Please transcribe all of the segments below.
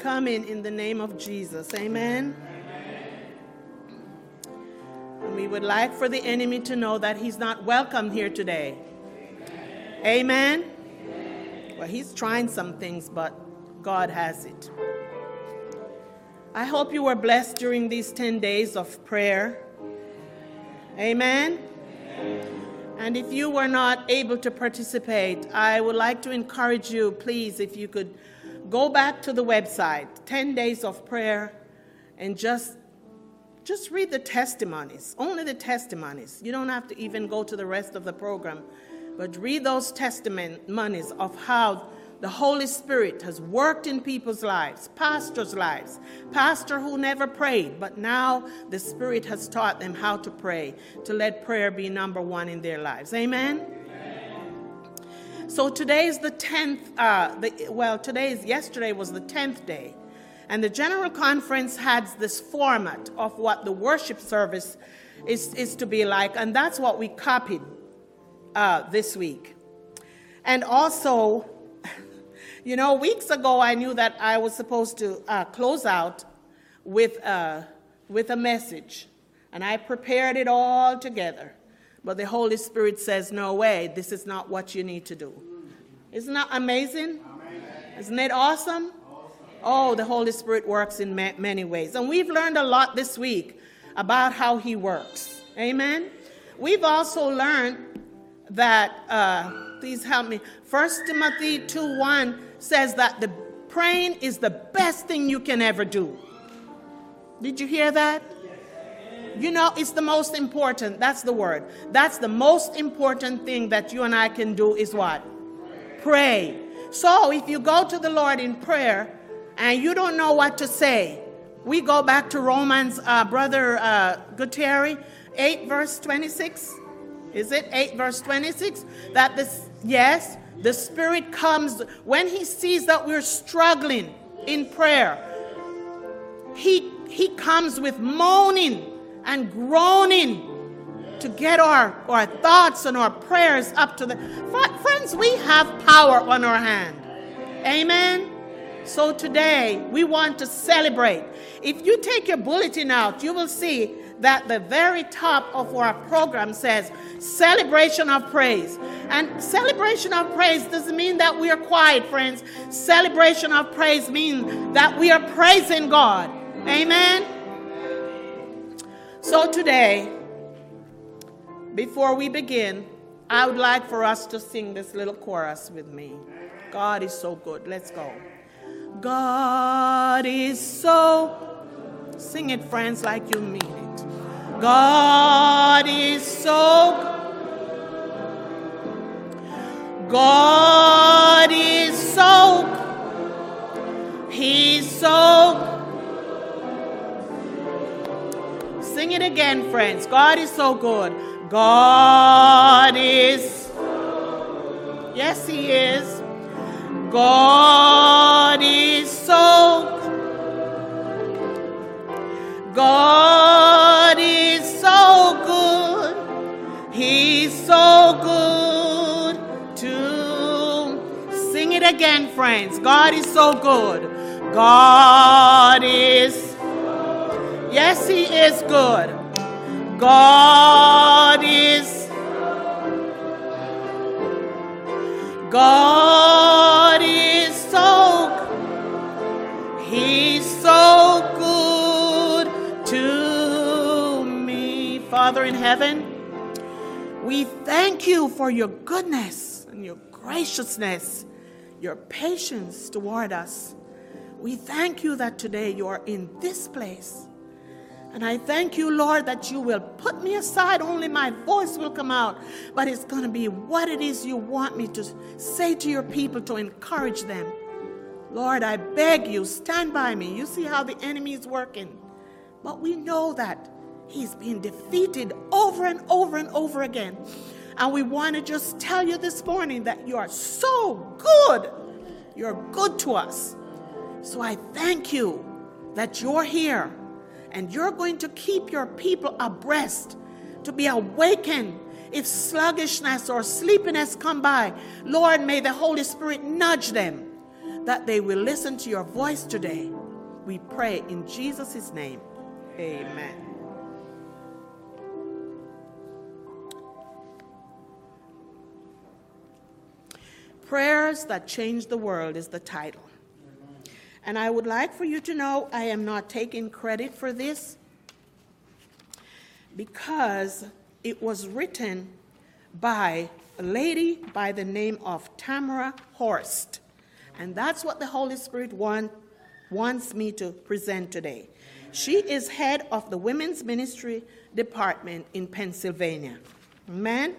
coming in in the name of Jesus. Amen. And we would like for the enemy to know that he's not welcome here today. Amen. Well, he's trying some things, but God has it. I hope you were blessed during these 10 days of prayer. Amen. And if you were not able to participate, I would like to encourage you, please, if you could go back to the website, 10 days of prayer, and just just read the testimonies, only the testimonies. You don't have to even go to the rest of the program, but read those testimonies of how the Holy Spirit has worked in people's lives, pastors' lives, pastor who never prayed, but now the Spirit has taught them how to pray, to let prayer be number one in their lives. Amen. So today is the 10th, uh, the, well, today is, yesterday was the 10th day. And the General Conference has this format of what the worship service is, is to be like, and that's what we copied uh, this week. And also, you know, weeks ago I knew that I was supposed to uh, close out with, uh, with a message, and I prepared it all together. But the Holy Spirit says, No way, this is not what you need to do. Isn't that amazing? Isn't it awesome? Oh, the Holy Spirit works in ma- many ways. And we've learned a lot this week about how He works. Amen? We've also learned that, uh, please help me, 1 Timothy 2 1 says that the praying is the best thing you can ever do. Did you hear that? You know, it's the most important. That's the word. That's the most important thing that you and I can do is what? Pray. So if you go to the Lord in prayer and you don't know what to say, we go back to Romans, uh, Brother uh, Gutierrez, 8 verse 26. Is it 8 verse 26? That this, yes, the Spirit comes when He sees that we're struggling in prayer. He, he comes with moaning and groaning to get our, our thoughts and our prayers up to the. Friends, we have power on our hand. Amen. So today we want to celebrate. If you take your bulletin out, you will see that the very top of our program says celebration of praise. And celebration of praise doesn't mean that we are quiet, friends. Celebration of praise means that we are praising God. Amen. So today, before we begin, I would like for us to sing this little chorus with me. God is so good. Let's go. God is so. Sing it, friends, like you mean it. God is so. God is so. He's so. Sing it again, friends. God is so good. God is. Yes, He is. God is so. God is so good. He's so good to. Sing it again, friends. God is so good. God is. Yes, He is good. God is God is so He's so good to me. Father in heaven, we thank you for your goodness and your graciousness, your patience toward us. We thank you that today you are in this place. And I thank you, Lord, that you will put me aside. Only my voice will come out. But it's going to be what it is you want me to say to your people to encourage them. Lord, I beg you, stand by me. You see how the enemy is working. But we know that he's been defeated over and over and over again. And we want to just tell you this morning that you are so good. You're good to us. So I thank you that you're here and you're going to keep your people abreast to be awakened if sluggishness or sleepiness come by lord may the holy spirit nudge them that they will listen to your voice today. We pray in Jesus' name. Amen. Prayers that Change the World is the title. And I would like for you to know I am not taking credit for this because it was written by a lady by the name of Tamara Horst. And that's what the Holy Spirit want, wants me to present today. She is head of the Women's Ministry Department in Pennsylvania. Amen?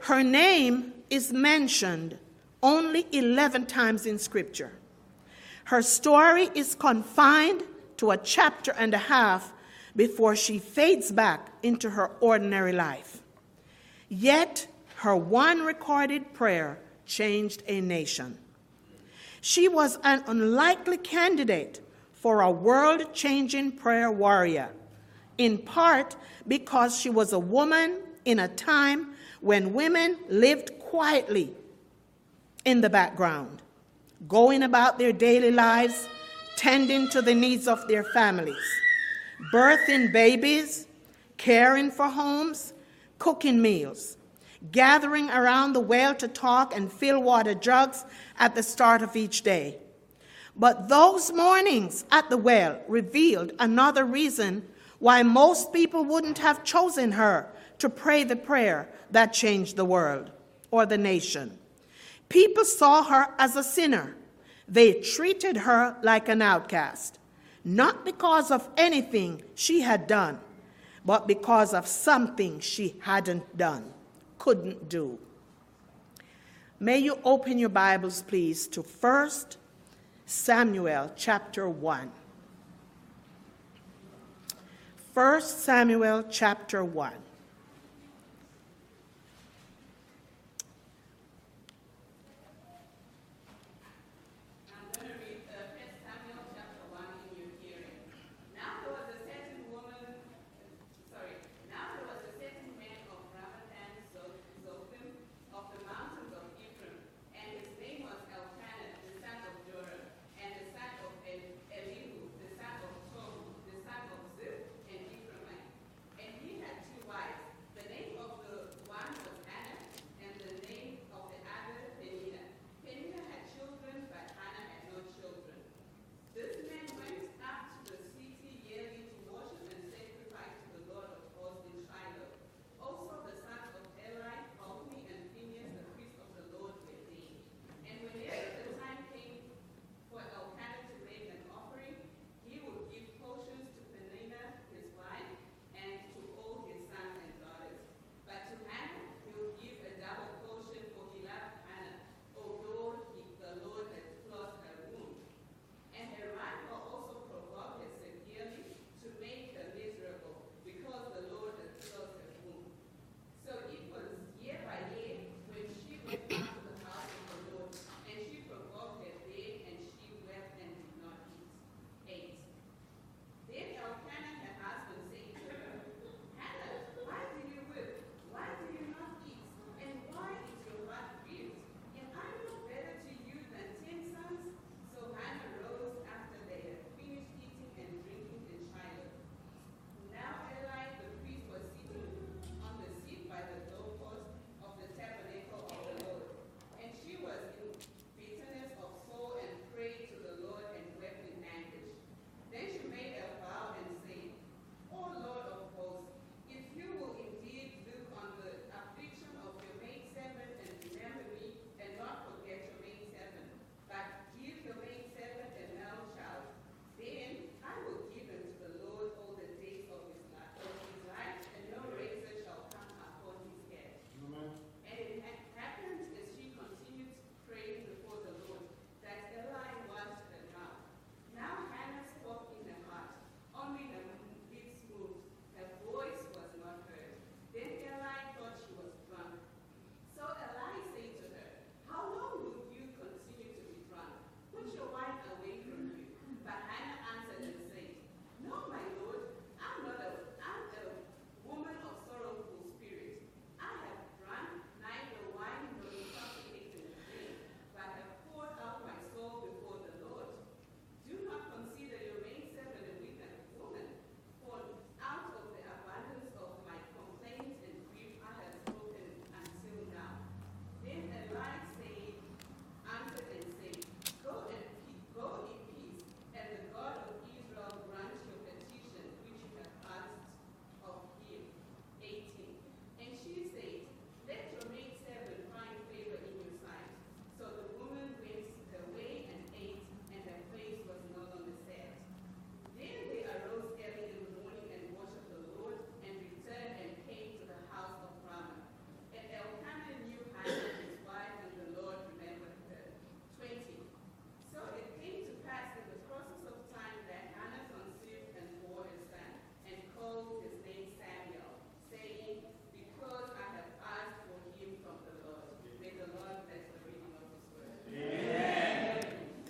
Her name is mentioned only 11 times in Scripture. Her story is confined to a chapter and a half before she fades back into her ordinary life. Yet, her one recorded prayer changed a nation. She was an unlikely candidate for a world changing prayer warrior, in part because she was a woman in a time when women lived quietly in the background, going about their daily lives, tending to the needs of their families, birthing babies, caring for homes, cooking meals, gathering around the well to talk and fill water jugs at the start of each day. But those mornings at the well revealed another reason why most people wouldn't have chosen her to pray the prayer that changed the world or the nation. People saw her as a sinner. They treated her like an outcast, not because of anything she had done, but because of something she hadn't done, couldn't do. May you open your Bibles, please, to 1 Samuel chapter 1. 1 Samuel chapter 1.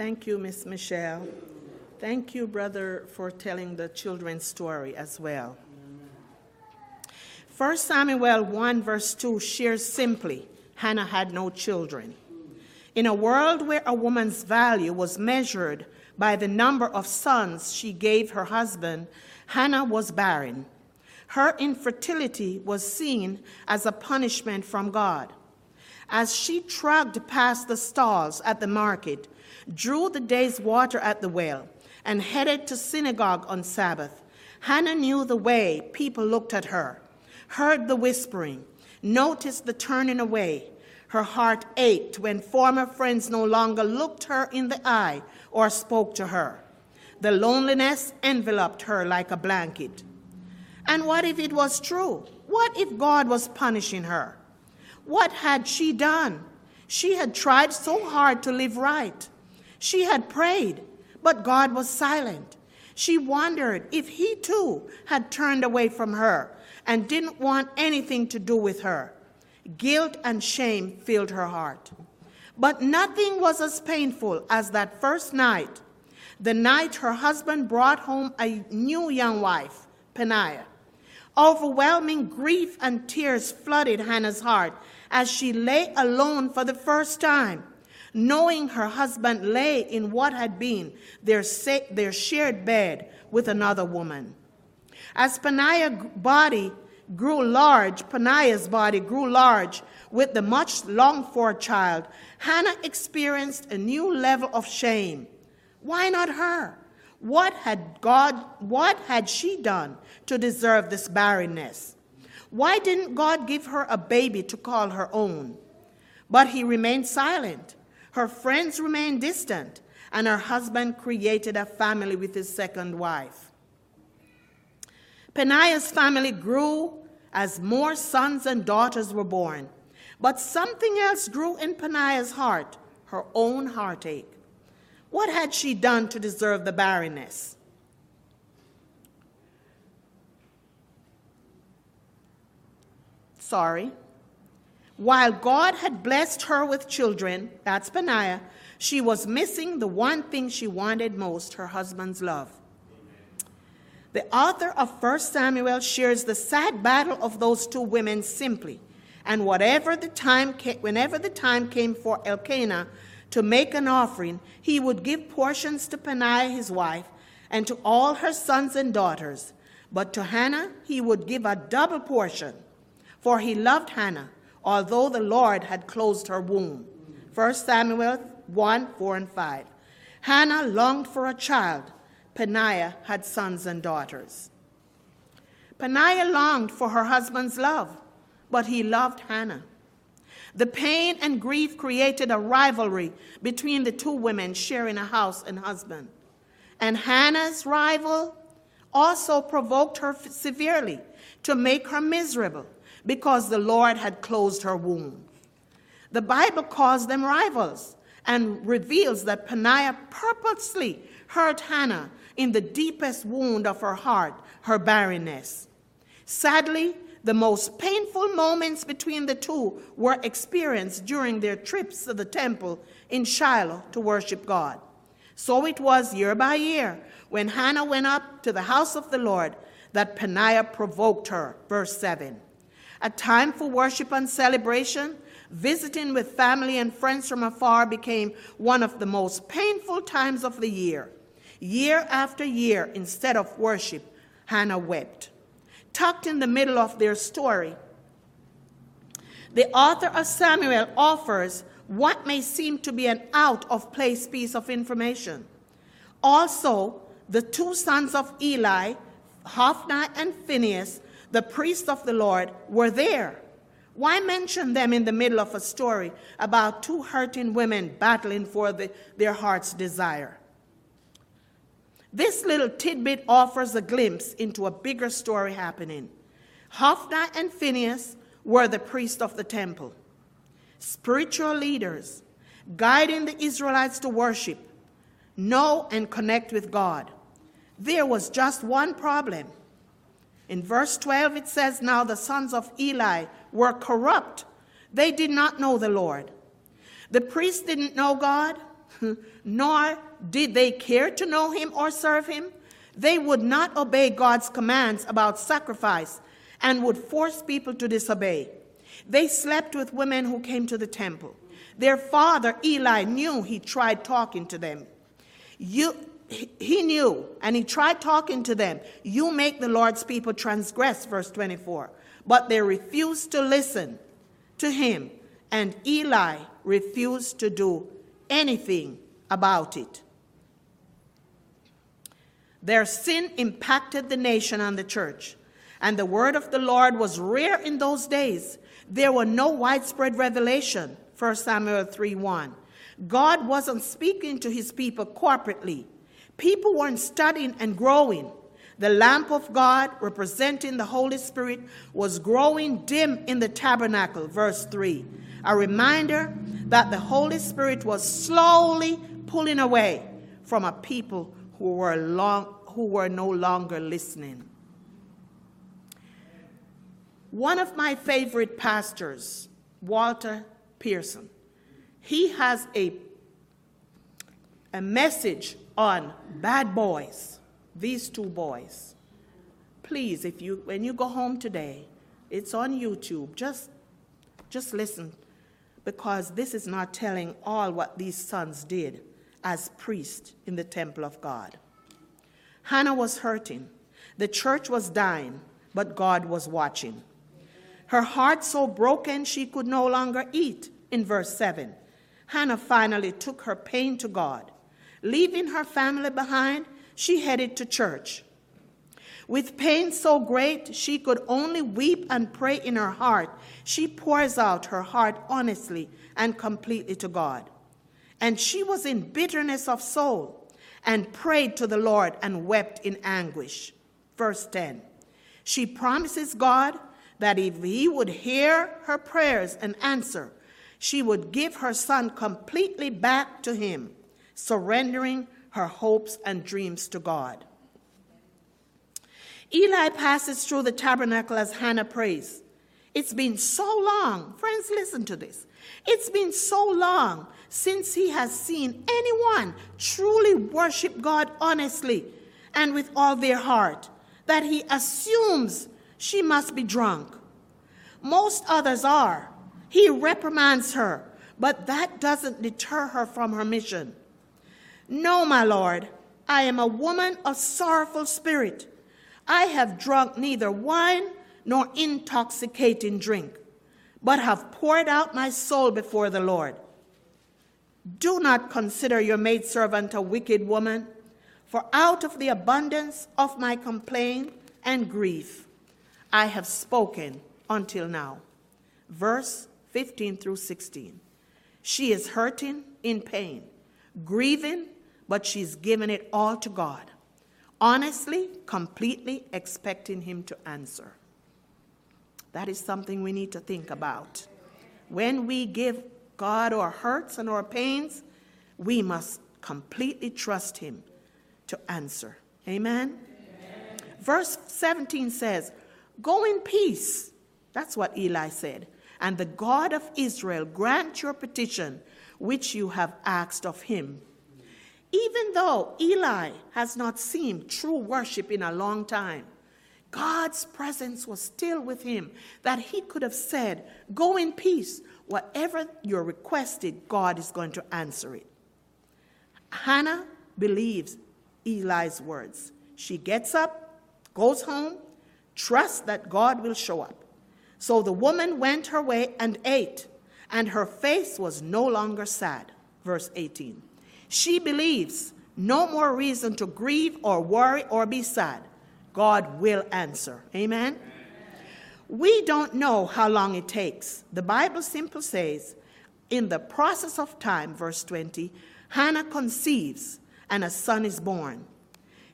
Thank you, Miss Michelle. Thank you, brother, for telling the children's story as well. 1 Samuel 1, verse 2 shares simply Hannah had no children. In a world where a woman's value was measured by the number of sons she gave her husband, Hannah was barren. Her infertility was seen as a punishment from God. As she trudged past the stalls at the market, drew the day's water at the well, and headed to synagogue on Sabbath, Hannah knew the way people looked at her, heard the whispering, noticed the turning away. Her heart ached when former friends no longer looked her in the eye or spoke to her. The loneliness enveloped her like a blanket. And what if it was true? What if God was punishing her? What had she done? She had tried so hard to live right. She had prayed, but God was silent. She wondered if he too had turned away from her and didn't want anything to do with her. Guilt and shame filled her heart. But nothing was as painful as that first night, the night her husband brought home a new young wife, Peninnah. Overwhelming grief and tears flooded Hannah's heart as she lay alone for the first time, knowing her husband lay in what had been their, their shared bed with another woman. As Peninnah's body grew large, Peninnah's body grew large with the much longed for child, Hannah experienced a new level of shame. Why not her? What had God, what had she done to deserve this barrenness? Why didn't God give her a baby to call her own? But he remained silent. Her friends remained distant, and her husband created a family with his second wife. Peninnah's family grew as more sons and daughters were born. But something else grew in Peninnah's heart, her own heartache. What had she done to deserve the barrenness? Sorry. While God had blessed her with children, that's Peninnah, she was missing the one thing she wanted most her husband's love. The author of 1 Samuel shares the sad battle of those two women simply. And whatever the time came, whenever the time came for Elkanah to make an offering, he would give portions to Peninnah his wife and to all her sons and daughters. But to Hannah he would give a double portion, for he loved Hannah, although the Lord had closed her womb. 1 Samuel 1 4 and 5. Hannah longed for a child. Peninnah had sons and daughters. Peninnah longed for her husband's love, but he loved Hannah. The pain and grief created a rivalry between the two women sharing a house and husband. And Hannah's rival also provoked her severely to make her miserable because the Lord had closed her womb. The Bible calls them rivals and reveals that Peninnah purposely hurt Hannah in the deepest wound of her heart, her barrenness. Sadly, the most painful moments between the two were experienced during their trips to the temple in Shiloh to worship God. So it was year by year when Hannah went up to the house of the Lord that Peninnah provoked her. Verse 7. A time for worship and celebration, visiting with family and friends from afar became one of the most painful times of the year. Year after year, instead of worship, Hannah wept tucked in the middle of their story. The author of Samuel offers what may seem to be an out of place piece of information. Also, the two sons of Eli, Hophni and Phinehas, the priests of the Lord, were there. Why mention them in the middle of a story about two hurting women battling for the, their heart's desire? This little tidbit offers a glimpse into a bigger story happening. Hophni and Phinehas were the priests of the temple, spiritual leaders, guiding the Israelites to worship, know, and connect with God. There was just one problem. In verse 12, it says, Now the sons of Eli were corrupt. They did not know the Lord. The priests didn't know God, nor did they care to know him or serve him. They would not obey God's commands about sacrifice and would force people to disobey. They slept with women who came to the temple. Their father, Eli, knew he tried talking to them. You, he knew, and he tried talking to them. You make the Lord's people transgress, verse 24. But they refused to listen to him, and Eli refused to do anything about it. Their sin impacted the nation and the church, and the word of the Lord was rare in those days. There were no widespread revelation, 1 Samuel 3 1. God wasn't speaking to his people corporately. People weren't studying and growing. The lamp of God, representing the Holy Spirit, was growing dim in the tabernacle, verse 3. A reminder that the Holy Spirit was slowly pulling away from a people who were, long, who were no longer listening. One of my favorite pastors, Walter Pearson, he has a, a message on bad boys, these two boys. Please, if you when you go home today, it's on YouTube. Just just listen because this is not telling all what these sons did as priests in the temple of God. Hannah was hurting. The church was dying, but God was watching. Her heart so broken she could no longer eat, in verse 7. Hannah finally took her pain to God. Leaving her family behind, she headed to church. With pain so great she could only weep and pray in her heart, she pours out her heart honestly and completely to God. And she was in bitterness of soul and prayed to the Lord and wept in anguish. Verse 10 She promises God that if He would hear her prayers and answer, she would give her son completely back to Him, surrendering her hopes and dreams to God. Eli passes through the tabernacle as Hannah prays. It's been so long. Friends, listen to this. It's been so long since he has seen anyone truly worship God honestly and with all their heart that he assumes she must be drunk. Most others are. He reprimands her, but that doesn't deter her from her mission. No, my Lord, I am a woman of sorrowful spirit. I have drunk neither wine nor intoxicating drink, but have poured out my soul before the Lord. Do not consider your maidservant a wicked woman, for out of the abundance of my complaint and grief I have spoken until now. Verse 15 through 16. She is hurting in pain, grieving, but she's given it all to God honestly, completely expecting Him to answer. That is something we need to think about. When we give God our hurts and our pains, we must completely trust Him to answer. Amen? Amen? Verse 17 says, Go in peace. That's what Eli said. And the God of Israel grant your petition, which you have asked of him. Even though Eli has not seen true worship in a long time, God's presence was still with him, that he could have said, Go in peace. Whatever you're requested, God is going to answer it. Hannah believes Eli's words. She gets up, goes home, trusts that God will show up. So the woman went her way and ate, and her face was no longer sad. Verse 18. She believes no more reason to grieve or worry or be sad. God will answer. Amen? We don't know how long it takes. The Bible simply says, in the process of time, verse 20, Hannah conceives and a son is born.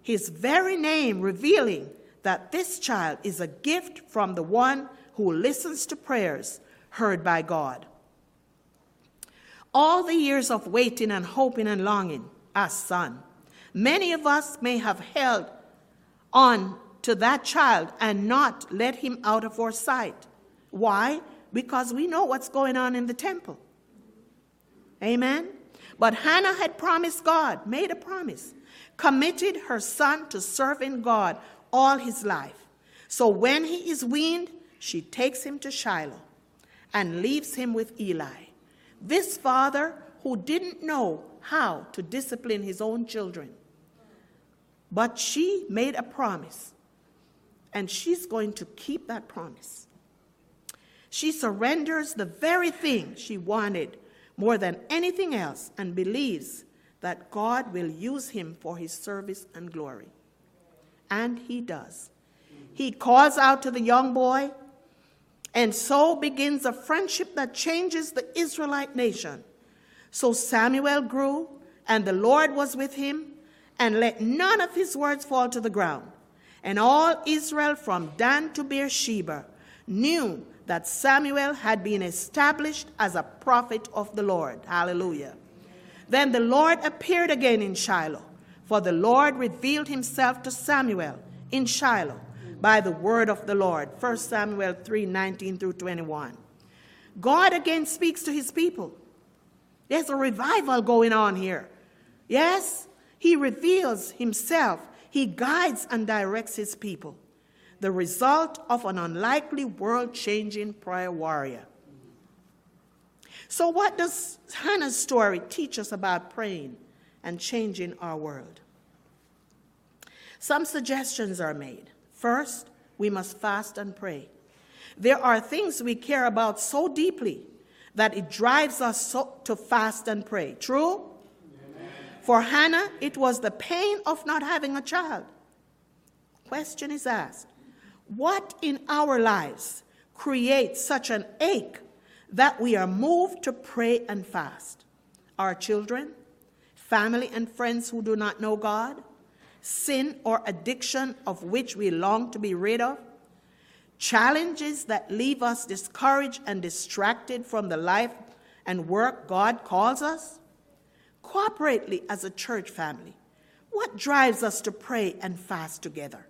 His very name revealing that this child is a gift from the one who listens to prayers heard by God. All the years of waiting and hoping and longing, as son, many of us may have held on to that child and not let him out of our sight. Why? Because we know what's going on in the temple. Amen? But Hannah had promised God, made a promise, committed her son to serving God all his life. So when he is weaned, she takes him to Shiloh and leaves him with Eli. This father who didn't know how to discipline his own children. But she made a promise, and she's going to keep that promise. She surrenders the very thing she wanted more than anything else and believes that God will use him for his service and glory. And he does. He calls out to the young boy, and so begins a friendship that changes the Israelite nation. So Samuel grew, and the Lord was with him, and let none of his words fall to the ground. And all Israel from Dan to Beersheba knew that Samuel had been established as a prophet of the Lord. Hallelujah. Then the Lord appeared again in Shiloh, for the Lord revealed himself to Samuel in Shiloh by the word of the Lord. 1 Samuel 3 19 through 21. God again speaks to his people. There's a revival going on here. Yes, he reveals himself, he guides and directs his people. The result of an unlikely world changing prayer warrior. So, what does Hannah's story teach us about praying and changing our world? Some suggestions are made. First, we must fast and pray. There are things we care about so deeply that it drives us so, to fast and pray. True? Amen. For Hannah, it was the pain of not having a child. Question is asked What in our lives creates such an ache that we are moved to pray and fast? Our children, family, and friends who do not know God? Sin or addiction of which we long to be rid of, challenges that leave us discouraged and distracted from the life and work God calls us? Corporately as a church family, what drives us to pray and fast together?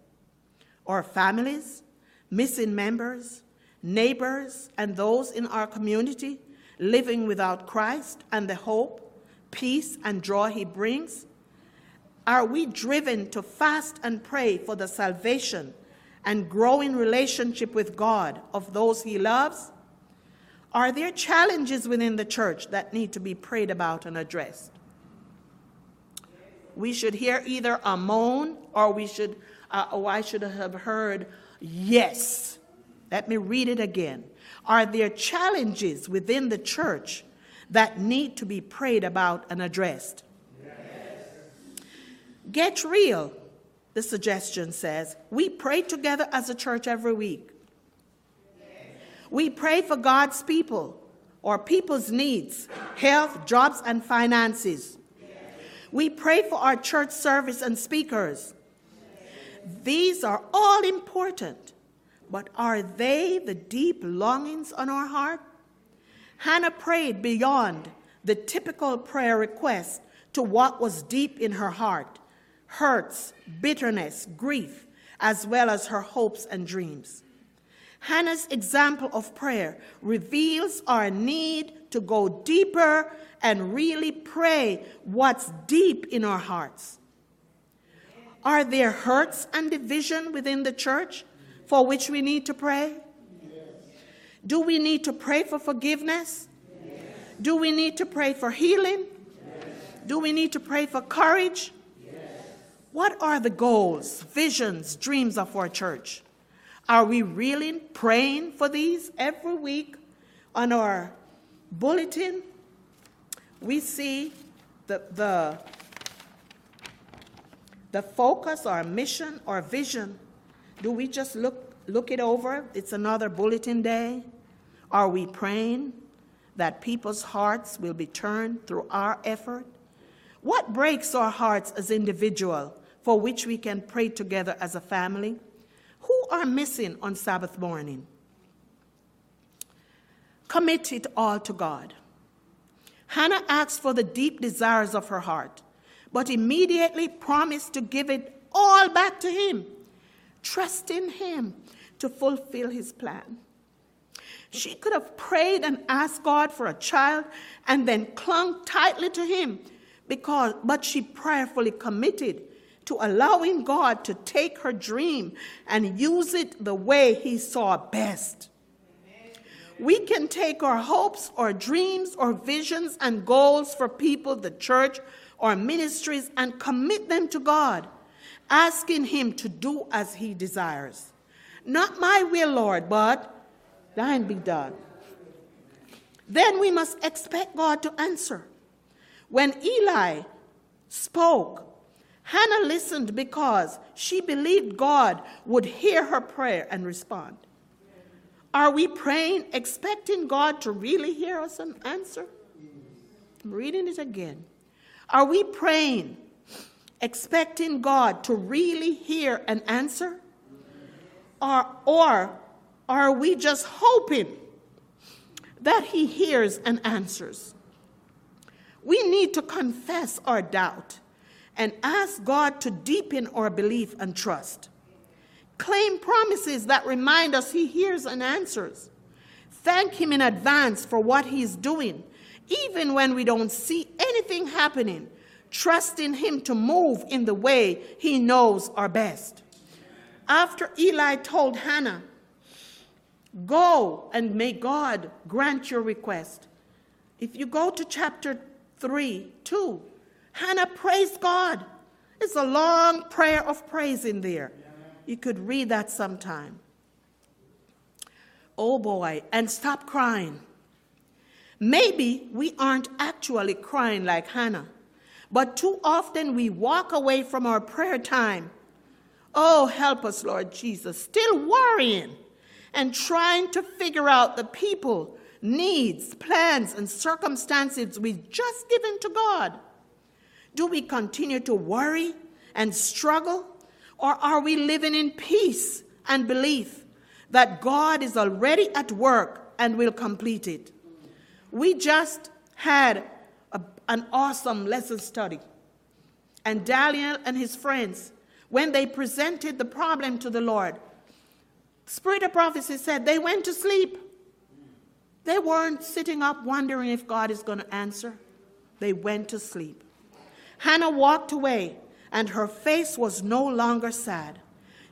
Our families, missing members, neighbors, and those in our community living without Christ and the hope, peace, and joy he brings? Are we driven to fast and pray for the salvation and growing relationship with God of those he loves? Are there challenges within the church that need to be prayed about and addressed? We should hear either a moan or we should, uh, oh, I should have heard yes. Let me read it again. Are there challenges within the church that need to be prayed about and addressed? Get real, the suggestion says. We pray together as a church every week. We pray for God's people or people's needs, health, jobs, and finances. We pray for our church service and speakers. These are all important, but are they the deep longings on our heart? Hannah prayed beyond the typical prayer request to what was deep in her heart hurts, bitterness, grief, as well as her hopes and dreams. Hannah's example of prayer reveals our need to go deeper and really pray what's deep in our hearts. Are there hurts and division within the church for which we need to pray? Do we need to pray for forgiveness? Do we need to pray for healing? Do we need to pray for courage? What are the goals, visions, dreams of our church? Are we really praying for these every week on our bulletin? We see the, the, the focus, our mission, our vision. Do we just look, look it over? It's another bulletin day. Are we praying that people's hearts will be turned through our effort? What breaks our hearts as individuals for which we can pray together as a family? Who are missing on Sabbath morning? Commit it all to God. Hannah asked for the deep desires of her heart, but immediately promised to give it all back to Him, trusting Him to fulfill His plan. She could have prayed and asked God for a child and then clung tightly to him because but she prayerfully committed to allowing God to take her dream and use it the way he saw best. We can take our hopes or dreams or visions and goals for people, the church, or ministries and commit them to God, asking him to do as he desires. Not my will, Lord, but thine be done. Then we must expect God to answer. When Eli spoke, Hannah listened because she believed God would hear her prayer and respond. Are we praying, expecting God to really hear us and answer? I'm reading it again. Are we praying, expecting God to really hear and answer? Or, or are we just hoping that He hears and answers? We need to confess our doubt and ask God to deepen our belief and trust. Claim promises that remind us He hears and answers. Thank Him in advance for what He's doing, even when we don't see anything happening. Trusting Him to move in the way He knows are best. After Eli told Hannah, Go and may God grant your request. If you go to chapter 3, 2, Hannah praised God. It's a long prayer of praise in there. You could read that sometime. Oh boy, and stop crying. Maybe we aren't actually crying like Hannah, but too often we walk away from our prayer time. Oh, help us, Lord Jesus, still worrying and trying to figure out the people, needs, plans, and circumstances we've just given to God. Do we continue to worry and struggle or are we living in peace and belief that God is already at work and will complete it? We just had a, an awesome lesson study. And Daniel and his friends, when they presented the problem to the Lord, Spirit of prophecy said they went to sleep. They weren't sitting up wondering if God is going to answer. They went to sleep. Hannah walked away and her face was no longer sad.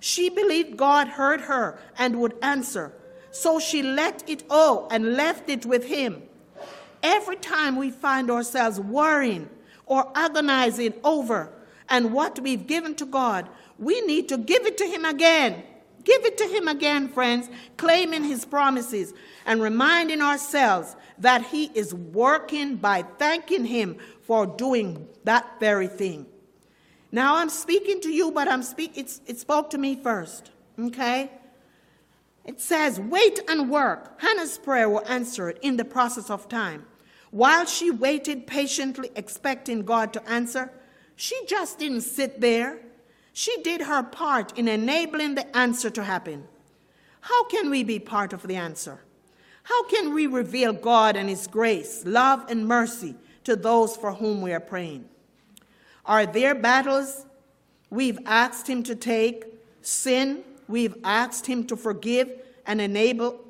She believed God heard her and would answer, so she let it all and left it with Him. Every time we find ourselves worrying or agonizing over and what we've given to God, we need to give it to Him again. Give it to Him again, friends, claiming His promises and reminding ourselves that He is working by thanking Him for doing that very thing. Now I'm speaking to you, but I'm speak it spoke to me first. Okay? It says, wait and work. Hannah's prayer was answered in the process of time. While she waited patiently, expecting God to answer, she just didn't sit there. She did her part in enabling the answer to happen. How can we be part of the answer? How can we reveal God and His grace, love, and mercy to those for whom we are praying? Are there battles we've asked Him to take, sin we've asked Him to forgive and enable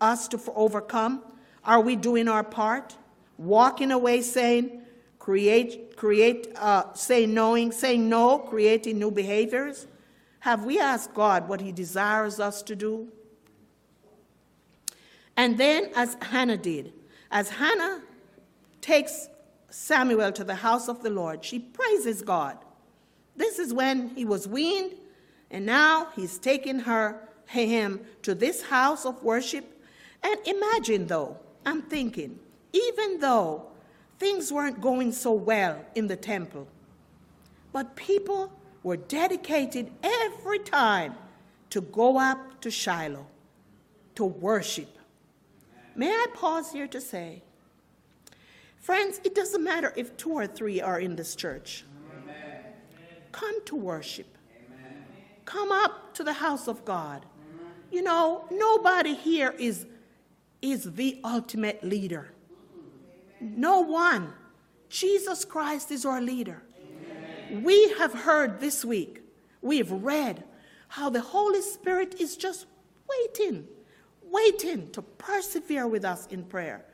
us to overcome? Are we doing our part? Walking away saying, create, create, uh, say knowing, saying no, creating new behaviors? Have we asked God what He desires us to do? And then, as Hannah did, as Hannah takes Samuel to the house of the Lord, she praises God. This is when he was weaned, and now he's taking her, him, to this house of worship. And imagine, though, I'm thinking, even though things weren't going so well in the temple, but people were dedicated every time to go up to Shiloh to worship. May I pause here to say, Friends, it doesn't matter if two or three are in this church. Amen. Come to worship. Amen. Come up to the house of God. Amen. You know, nobody here is, is the ultimate leader. No one. Jesus Christ is our leader. We have heard this week, we have read how the Holy Spirit is just waiting, waiting to persevere with us in prayer.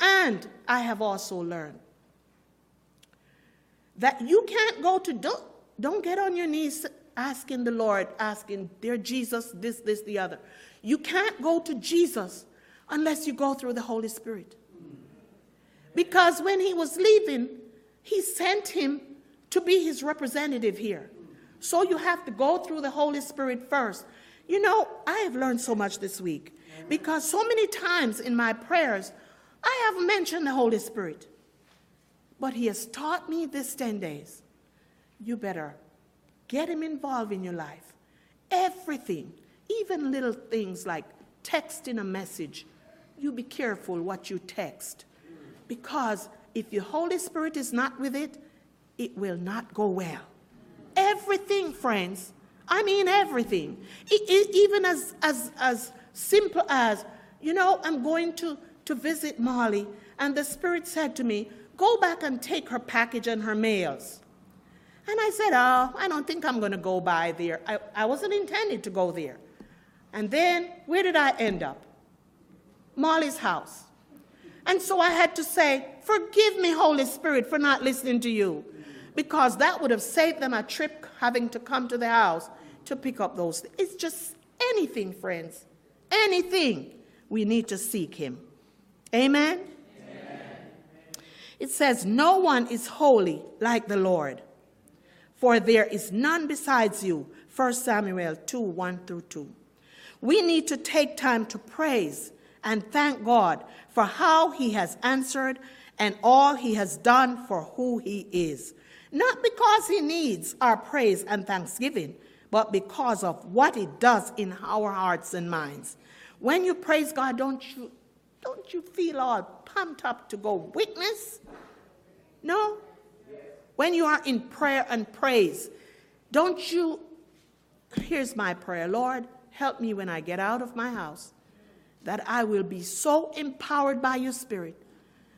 And I have also learned that you can't go to, don't, don't get on your knees asking the Lord, asking, Dear Jesus, this, this, the other. You can't go to Jesus unless you go through the Holy Spirit. Because when he was leaving, he sent him to be his representative here. So you have to go through the Holy Spirit first. You know, I have learned so much this week because so many times in my prayers, I have mentioned the Holy Spirit. But he has taught me this 10 days. You better get him involved in your life. Everything, even little things like texting a message, you be careful what you text. Because if your Holy Spirit is not with it, it will not go well. Everything, friends, I mean everything. It, it, even as, as, as simple as, you know, I'm going to, to visit Molly, and the Spirit said to me, Go back and take her package and her mails. And I said, Oh, I don't think I'm going to go by there. I, I wasn't intended to go there. And then, where did I end up? Molly's house. And so I had to say, Forgive me, Holy Spirit, for not listening to you. Because that would have saved them a trip having to come to the house to pick up those. It's just anything, friends. Anything. We need to seek Him. Amen? Amen? It says, No one is holy like the Lord, for there is none besides you. 1 Samuel 2 1 through 2. We need to take time to praise and thank God for how He has answered and all He has done for who He is. Not because He needs our praise and thanksgiving, but because of what it does in our hearts and minds. When you praise God, don't you, don't you feel all pumped up to go witness? No? When you are in prayer and praise, don't you? Here's my prayer Lord, help me when I get out of my house that I will be so empowered by your Spirit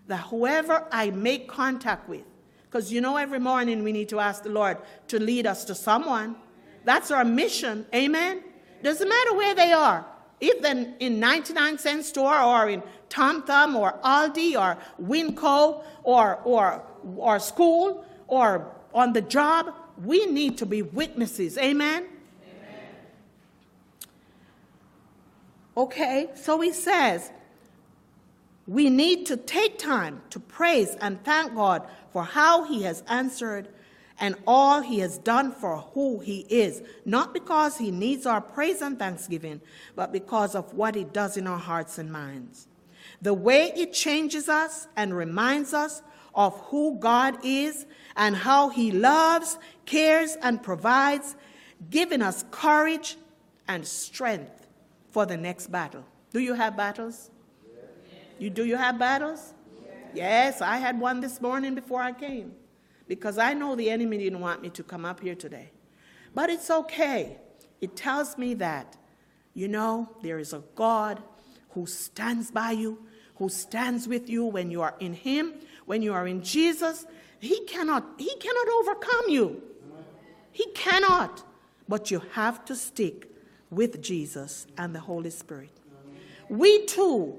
that whoever I make contact with, because you know every morning we need to ask the Lord to lead us to someone. That's our mission. Amen? Doesn't matter where they are. Even in 99 cent store or in Tom Thumb or Aldi or Winco or, or, or school or on the job, we need to be witnesses. Amen? Amen? Okay, so he says, we need to take time to praise and thank God for how he has answered and all he has done for who he is, not because he needs our praise and thanksgiving, but because of what he does in our hearts and minds. The way it changes us and reminds us of who God is and how he loves, cares, and provides, giving us courage and strength for the next battle. Do you have battles? You do you have battles? Yes, I had one this morning before I came because I know the enemy didn't want me to come up here today. But it's okay. It tells me that, you know, there is a God who stands by you, who stands with you when you are in Him, when you are in Jesus. He cannot, He cannot overcome you. He cannot. But you have to stick with Jesus and the Holy Spirit. We too,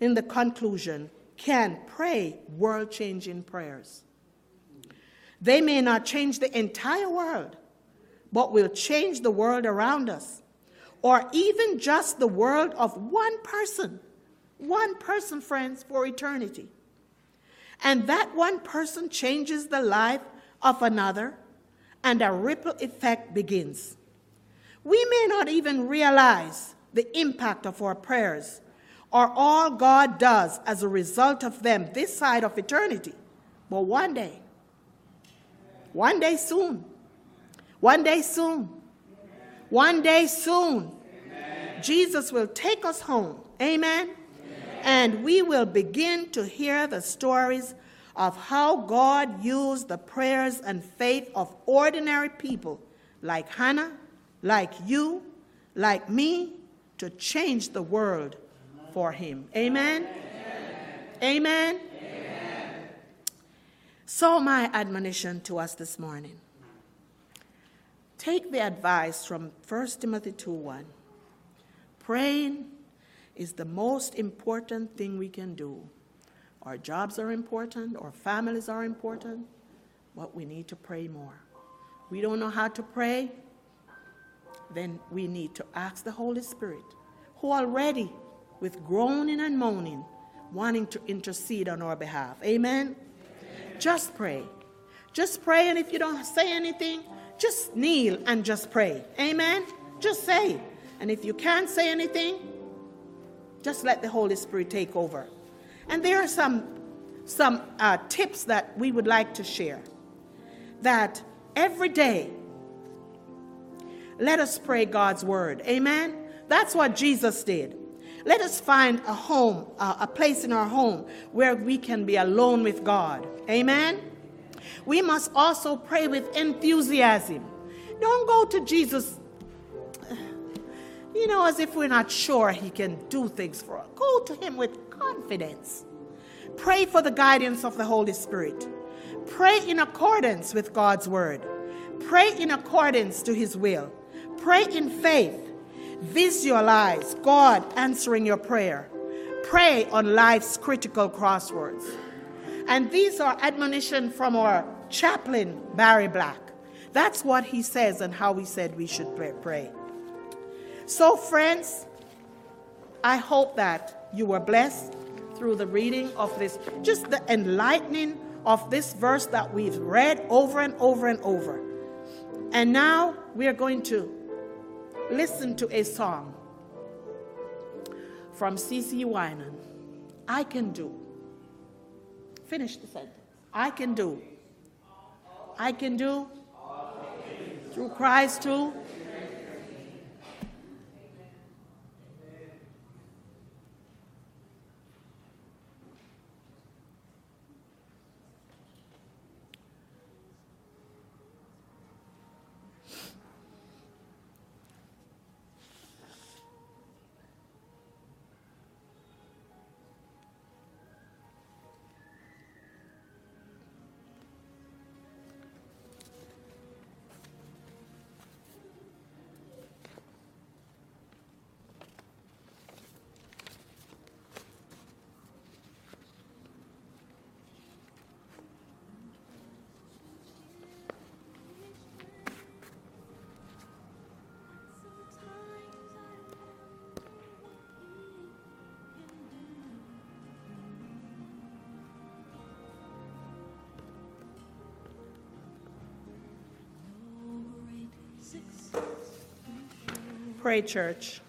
in the conclusion, can pray world changing prayers. They may not change the entire world, but will change the world around us, or even just the world of one person. One person, friends, for eternity. And that one person changes the life of another, and a ripple effect begins. We may not even realize the impact of our prayers or all God does as a result of them this side of eternity, but one day, one day soon. One day soon. One day soon. Amen. Jesus will take us home. Amen? Amen. And we will begin to hear the stories of how God used the prayers and faith of ordinary people like Hannah, like you, like me, to change the world for Him. Amen? Amen? Amen? So, my admonition to us this morning take the advice from 1 Timothy 2 1. Praying is the most important thing we can do. Our jobs are important, our families are important, but we need to pray more. We don't know how to pray, then we need to ask the Holy Spirit, who already, with groaning and moaning, wanting to intercede on our behalf. Amen? Just pray. Just pray, and if you don't say anything, just kneel and just pray. Amen? Just say. And if you can't say anything, just let the Holy Spirit take over. And there are some, some uh, tips that we would like to share. That every day, let us pray God's word. Amen? That's what Jesus did. Let us find a home, uh, a place in our home where we can be alone with God. Amen? We must also pray with enthusiasm. Don't go to Jesus, you know, as if we're not sure He can do things for us. Go to Him with confidence. Pray for the guidance of the Holy Spirit. Pray in accordance with God's word. Pray in accordance to His will. Pray in faith. Visualize God answering your prayer. Pray on life's critical crosswords. And these are admonition from our chaplain, Barry Black. That's what he says and how he said we should pray. So, friends, I hope that you were blessed through the reading of this, just the enlightening of this verse that we've read over and over and over. And now we are going to listen to a song from CeCe Winans. I can do. Finish the sentence. I can do. I can do through Christ too. Pray, church.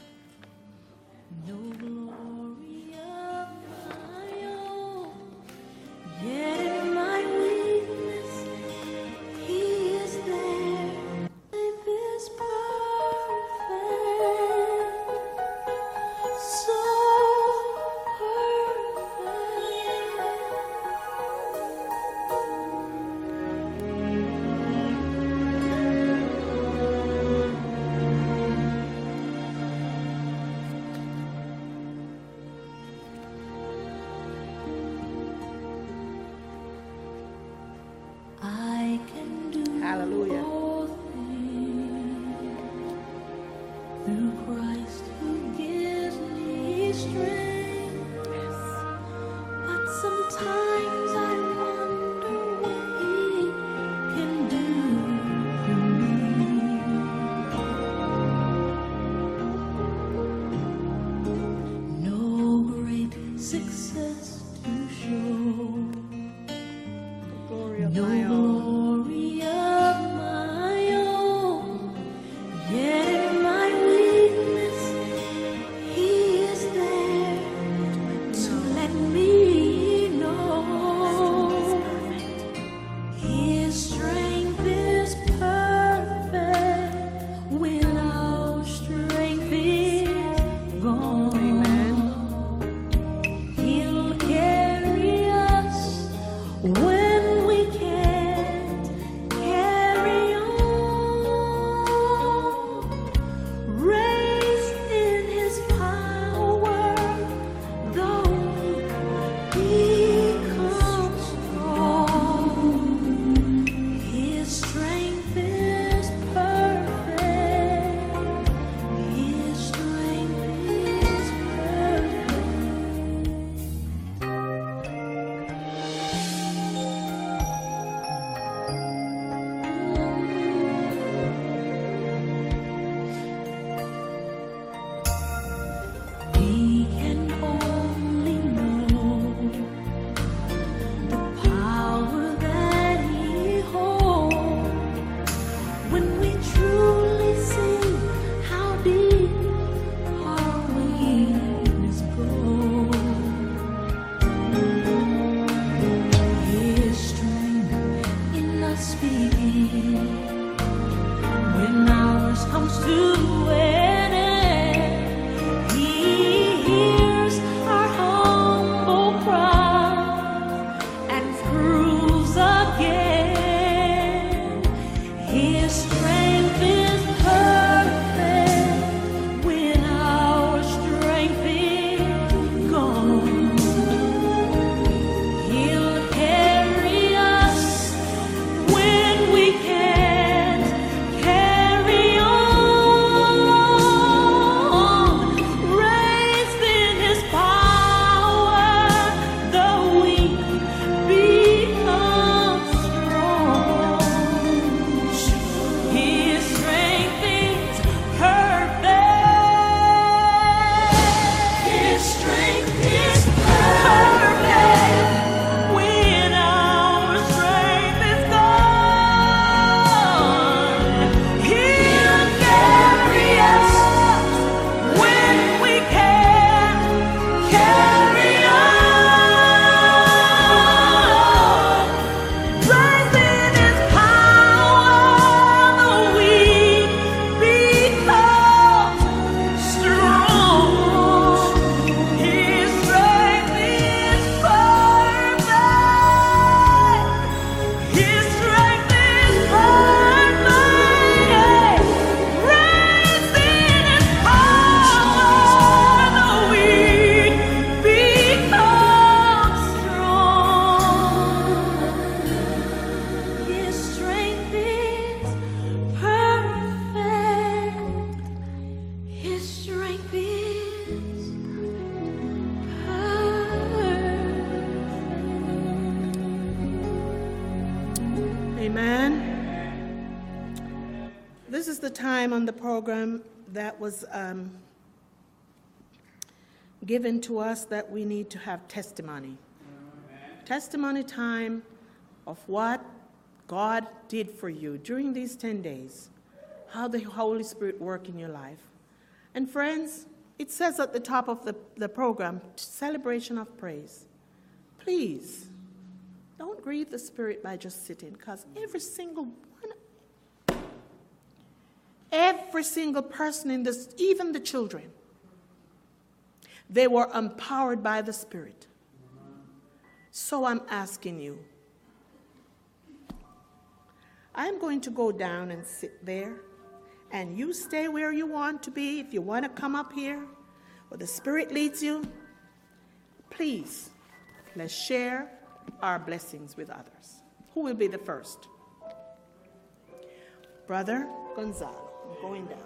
The time on the program that was um, given to us that we need to have testimony. Testimony time of what God did for you during these 10 days, how the Holy Spirit worked in your life. And friends, it says at the top of the, the program, celebration of praise. Please, don't grieve the Spirit by just sitting, because every single every single person in this, even the children, they were empowered by the Spirit. So I'm asking you, I'm going to go down and sit there, and you stay where you want to be. If you want to come up here, where the Spirit leads you, please, let's share our blessings with others. Who will be the first? Brother Gonzalo, I'm going down.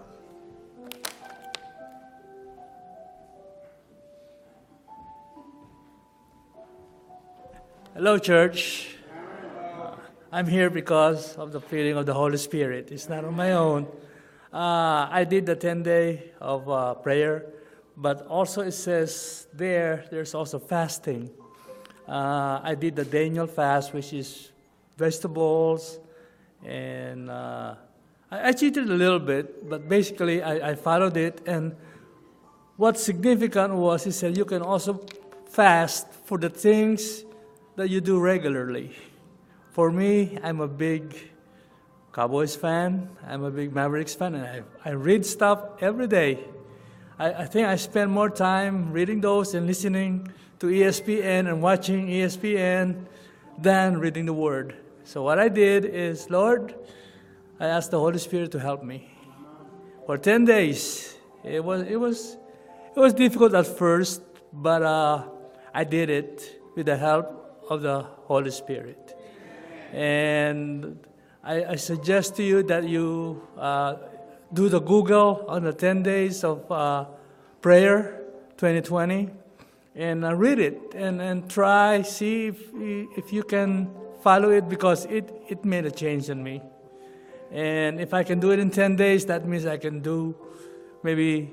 Hello, church. I'm here because of the feeling of the Holy Spirit. It's not on my own. Uh, I did the 10 day of uh, prayer, but also it says there, there's also fasting. Uh, I did the Daniel fast, which is vegetables, and uh, I, I cheated a little bit, but basically I, I followed it. And what's significant was he said you can also fast for the things that you do regularly. For me, I'm a big Cowboys fan. I'm a big Mavericks fan, and I, I read stuff every day. I, I think I spend more time reading those and listening to ESPN and watching ESPN than reading the Word. So what I did is, Lord, I asked the Holy Spirit to help me. For 10 days, it was, it was, it was difficult at first, but uh, I did it with the help of the Holy Spirit. And I, I suggest to you that you uh, do the Google on the 10 days of uh, prayer 2020 and uh, read it and, and try, see if, if you can follow it because it, it made a change in me. And if I can do it in 10 days, that means I can do maybe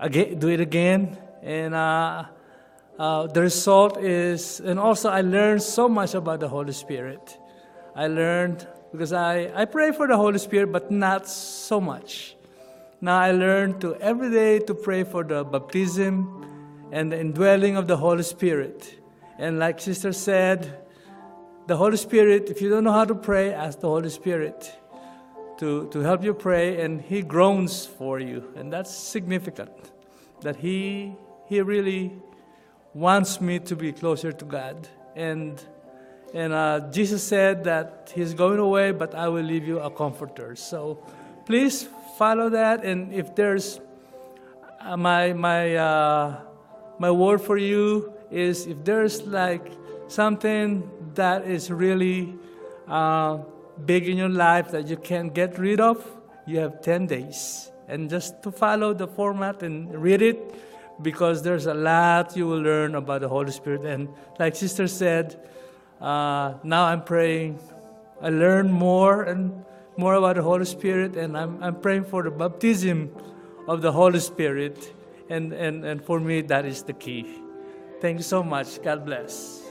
again, do it again. And uh, uh, the result is, and also I learned so much about the Holy Spirit. I learned because I, I pray for the Holy Spirit, but not so much. Now I learned to every day to pray for the baptism and the indwelling of the Holy Spirit. And like Sister said, the Holy Spirit, if you don't know how to pray, ask the Holy Spirit to, to help you pray, and He groans for you. And that's significant that He, he really wants me to be closer to God. And and uh, Jesus said that He's going away, but I will leave you a comforter. So please follow that. And if there's uh, my, my, uh, my word for you is if there's like something that is really uh, big in your life that you can't get rid of, you have 10 days. And just to follow the format and read it because there's a lot you will learn about the Holy Spirit. And like Sister said, uh, now I'm praying. I learn more and more about the Holy Spirit, and I'm, I'm praying for the baptism of the Holy Spirit. And, and, and for me, that is the key. Thank you so much. God bless.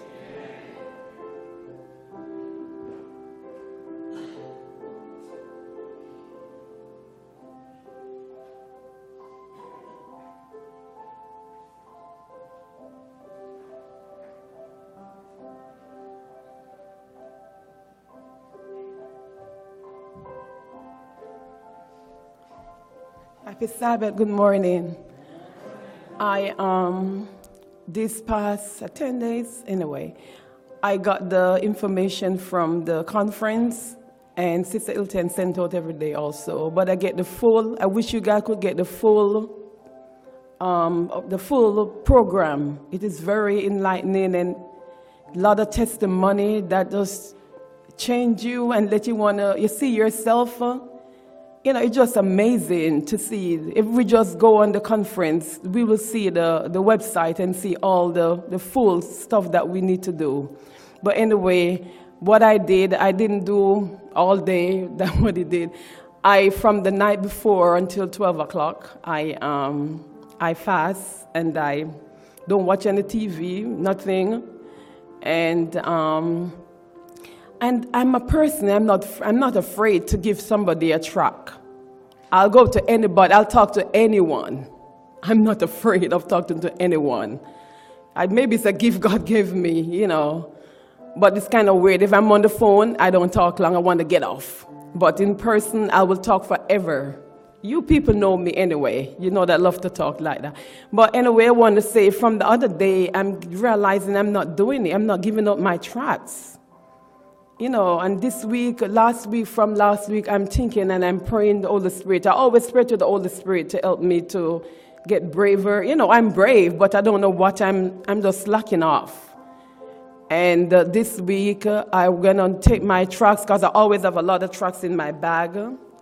Happy Sabbath, good morning. I, um, this past uh, 10 days, anyway, I got the information from the conference and Sister Ilton sent out every day also. But I get the full, I wish you guys could get the full, um, the full program. It is very enlightening and a lot of testimony that just change you and let you wanna, you see yourself uh, you know, it's just amazing to see. If we just go on the conference, we will see the, the website and see all the, the full stuff that we need to do. But anyway, what I did, I didn't do all day that what he did. I, from the night before until 12 o'clock, I, um, I fast and I don't watch any TV, nothing. And, um, and I'm a person, I'm not, I'm not afraid to give somebody a tract. I'll go to anybody, I'll talk to anyone. I'm not afraid of talking to anyone. I, maybe it's a gift God gave me, you know. But it's kind of weird. If I'm on the phone, I don't talk long, I want to get off. But in person, I will talk forever. You people know me anyway. You know that I love to talk like that. But anyway, I want to say from the other day, I'm realizing I'm not doing it. I'm not giving up my tracts. You know, and this week, last week, from last week, I'm thinking and I'm praying the Holy Spirit. I always pray to the Holy Spirit to help me to get braver. You know, I'm brave, but I don't know what I'm, I'm just slacking off. And uh, this week, uh, I'm going to take my tracts because I always have a lot of tracts in my bag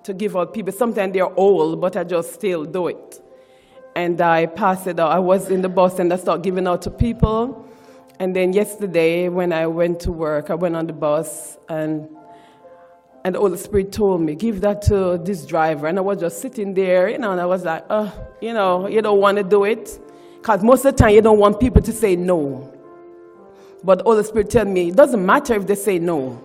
to give out people. Sometimes they're old, but I just still do it. And I pass it out. I was in the bus and I start giving out to people. And then yesterday, when I went to work, I went on the bus and and the Holy Spirit told me, give that to this driver. And I was just sitting there, you know, and I was like, oh, you know, you don't want to do it. Because most of the time, you don't want people to say no. But the Holy Spirit tell me, it doesn't matter if they say no.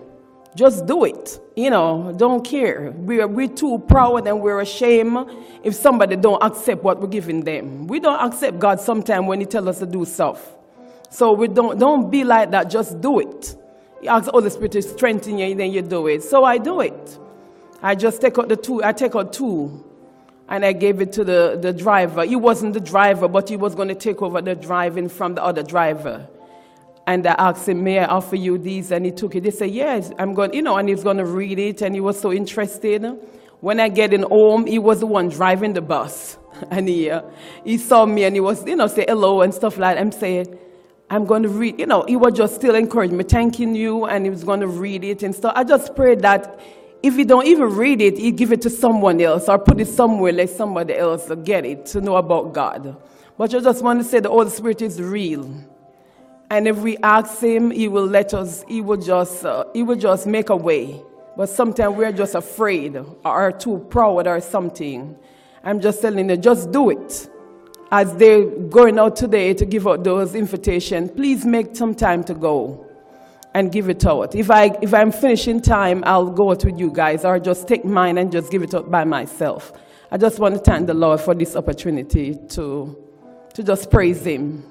Just do it. You know, don't care. We're, we're too proud and we're ashamed if somebody don't accept what we're giving them. We don't accept God sometimes when he tell us to do stuff. So we don't, don't be like that. Just do it. You ask the Holy Spirit to strengthen you and then you do it. So I do it. I just take out the two, I take out two and I gave it to the, the driver. He wasn't the driver, but he was going to take over the driving from the other driver. And I asked him, May I offer you these? And he took it. He said, Yes, I'm going, you know, and he's going to read it. And he was so interested. When I get in home, he was the one driving the bus. And he, uh, he saw me and he was, you know, say hello and stuff like that. I'm saying, I'm going to read, you know, he was just still encouraging me, thanking you, and he was going to read it and stuff. I just prayed that if you don't even read it, you give it to someone else or put it somewhere, let somebody else get it to know about God. But I just want to say the Holy Spirit is real. And if we ask him, he will let us, he will just, uh, he will just make a way. But sometimes we're just afraid or too proud or something. I'm just telling you, just do it. As they're going out today to give out those invitations, please make some time to go and give it out. If, I, if I'm finishing time, I'll go out with you guys or just take mine and just give it out by myself. I just want to thank the Lord for this opportunity to, to just praise Him.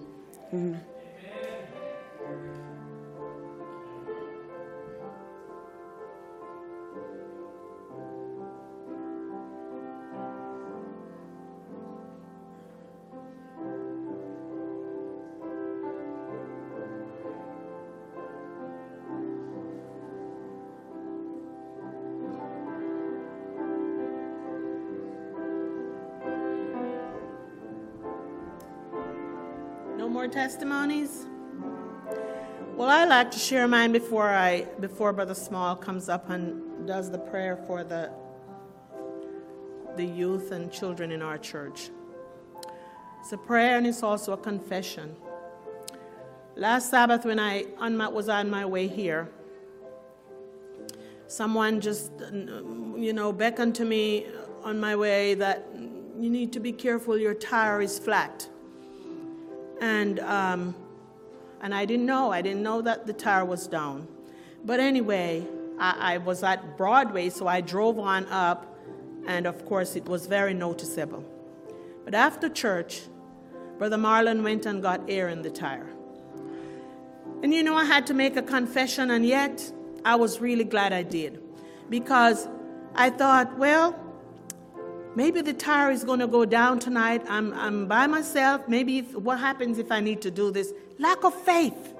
Testimonies? Well, I like to share mine before I before Brother Small comes up and does the prayer for the the youth and children in our church. It's a prayer and it's also a confession. Last Sabbath, when I on my, was on my way here, someone just, you know, beckoned to me on my way that you need to be careful, your tire is flat. And, um, and I didn't know, I didn't know that the tire was down. But anyway, I, I was at Broadway, so I drove on up, and of course, it was very noticeable. But after church, Brother Marlon went and got air in the tire. And you know, I had to make a confession, and yet I was really glad I did. Because I thought, well, maybe the tire is going to go down tonight. I'm, I'm by myself. Maybe if, what happens if I need to do this? Lack of faith.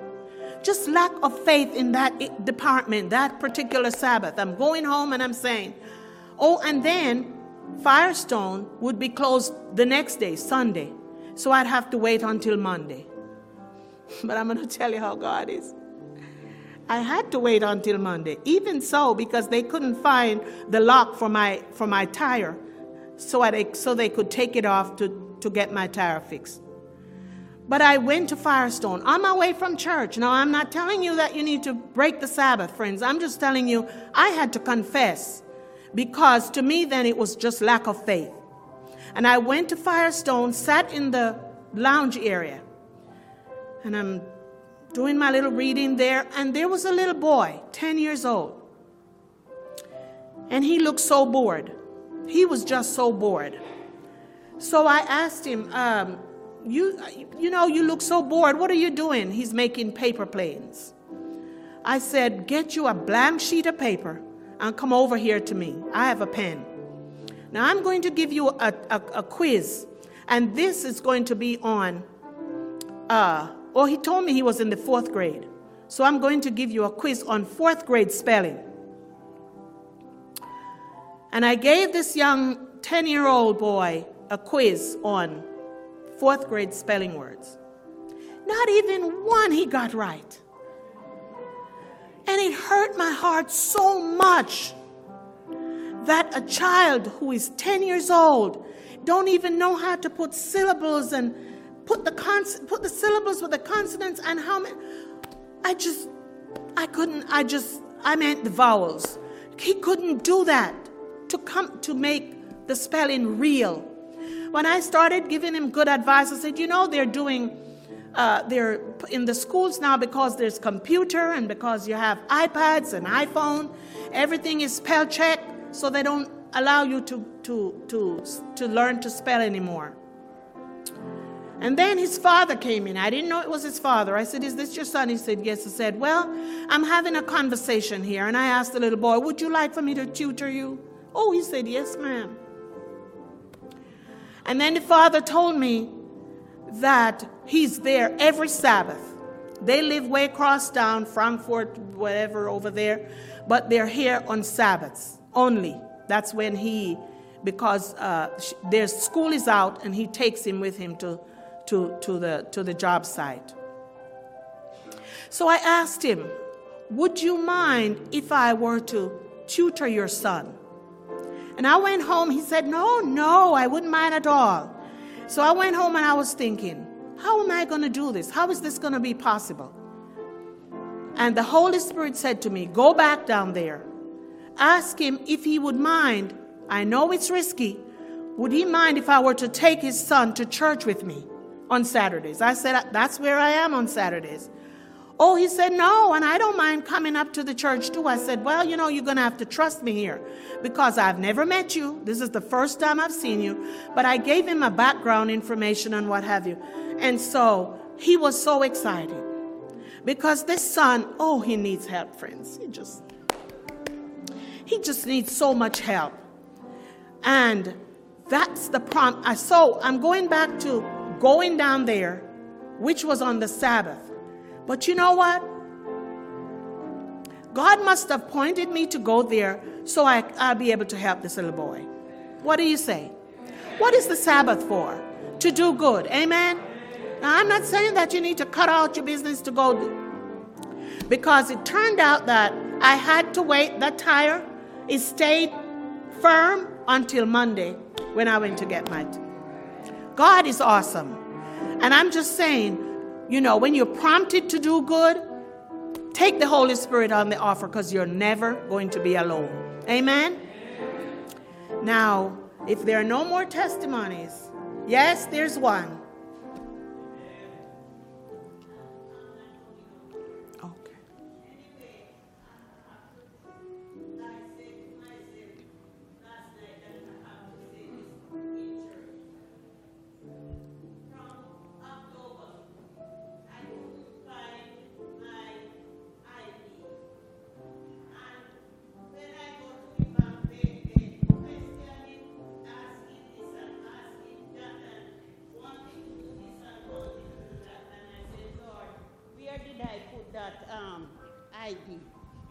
Just lack of faith in that department, that particular Sabbath. I'm going home and I'm saying, oh, and then Firestone would be closed the next day, Sunday. So I'd have to wait until Monday. But I'm going to tell you how God is. I had to wait until Monday, even so, because they couldn't find the lock for my, for my tire, so, I, so they could take it off to, to get my tire fixed. But I went to Firestone on my way from church. Now, I'm not telling you that you need to break the Sabbath, friends. I'm just telling you I had to confess because to me, then it was just lack of faith. And I went to Firestone, sat in the lounge area, and I'm doing my little reading there, and there was a little boy, 10 years old. And he looked so bored. He was just so bored. So I asked him, um, you, you know, you look so bored. What are you doing? He's making paper planes. I said, Get you a blank sheet of paper and come over here to me. I have a pen. Now I'm going to give you a, a, a quiz, and this is going to be on. Uh, well, he told me he was in the fourth grade. So I'm going to give you a quiz on fourth grade spelling. And I gave this young 10 year old boy a quiz on fourth grade spelling words. Not even one he got right. And it hurt my heart so much that a child who is 10 years old don't even know how to put syllables and put the cons- put the syllables with the consonants and how many I just I couldn't I just I meant the vowels. He couldn't do that to come to make the spelling real. When I started giving him good advice, I said, you know, they're doing, uh, they're in the schools now because there's computer and because you have iPads and iPhone, everything is spell check, so they don't allow you to, to, to, to learn to spell anymore. And then his father came in. I didn't know it was his father. I said, Is this your son? He said, Yes. I said, Well, I'm having a conversation here. And I asked the little boy, Would you like for me to tutor you? Oh, he said, Yes, ma'am. And then the father told me that he's there every Sabbath. They live way across town, Frankfurt, whatever over there, but they're here on Sabbaths only. That's when he, because uh, their school is out and he takes him with him to, to, to, the, to the job site. So I asked him, Would you mind if I were to tutor your son? And I went home. He said, No, no, I wouldn't mind at all. So I went home and I was thinking, How am I going to do this? How is this going to be possible? And the Holy Spirit said to me, Go back down there. Ask him if he would mind. I know it's risky. Would he mind if I were to take his son to church with me on Saturdays? I said, That's where I am on Saturdays. Oh, he said, No, and I don't mind coming up to the church too. I said, Well, you know, you're going to have to trust me here because I've never met you. This is the first time I've seen you. But I gave him a background information and what have you. And so he was so excited because this son, oh, he needs help, friends. He just, he just needs so much help. And that's the prompt. I so I'm going back to going down there, which was on the Sabbath. But you know what? God must have pointed me to go there so I, I'll be able to help this little boy. What do you say? What is the Sabbath for? To do good. Amen? Now, I'm not saying that you need to cut out your business to go do. Because it turned out that I had to wait. That tire, it stayed firm until Monday when I went to get my. T- God is awesome. And I'm just saying, you know, when you're prompted to do good, take the Holy Spirit on the offer because you're never going to be alone. Amen? Now, if there are no more testimonies, yes, there's one.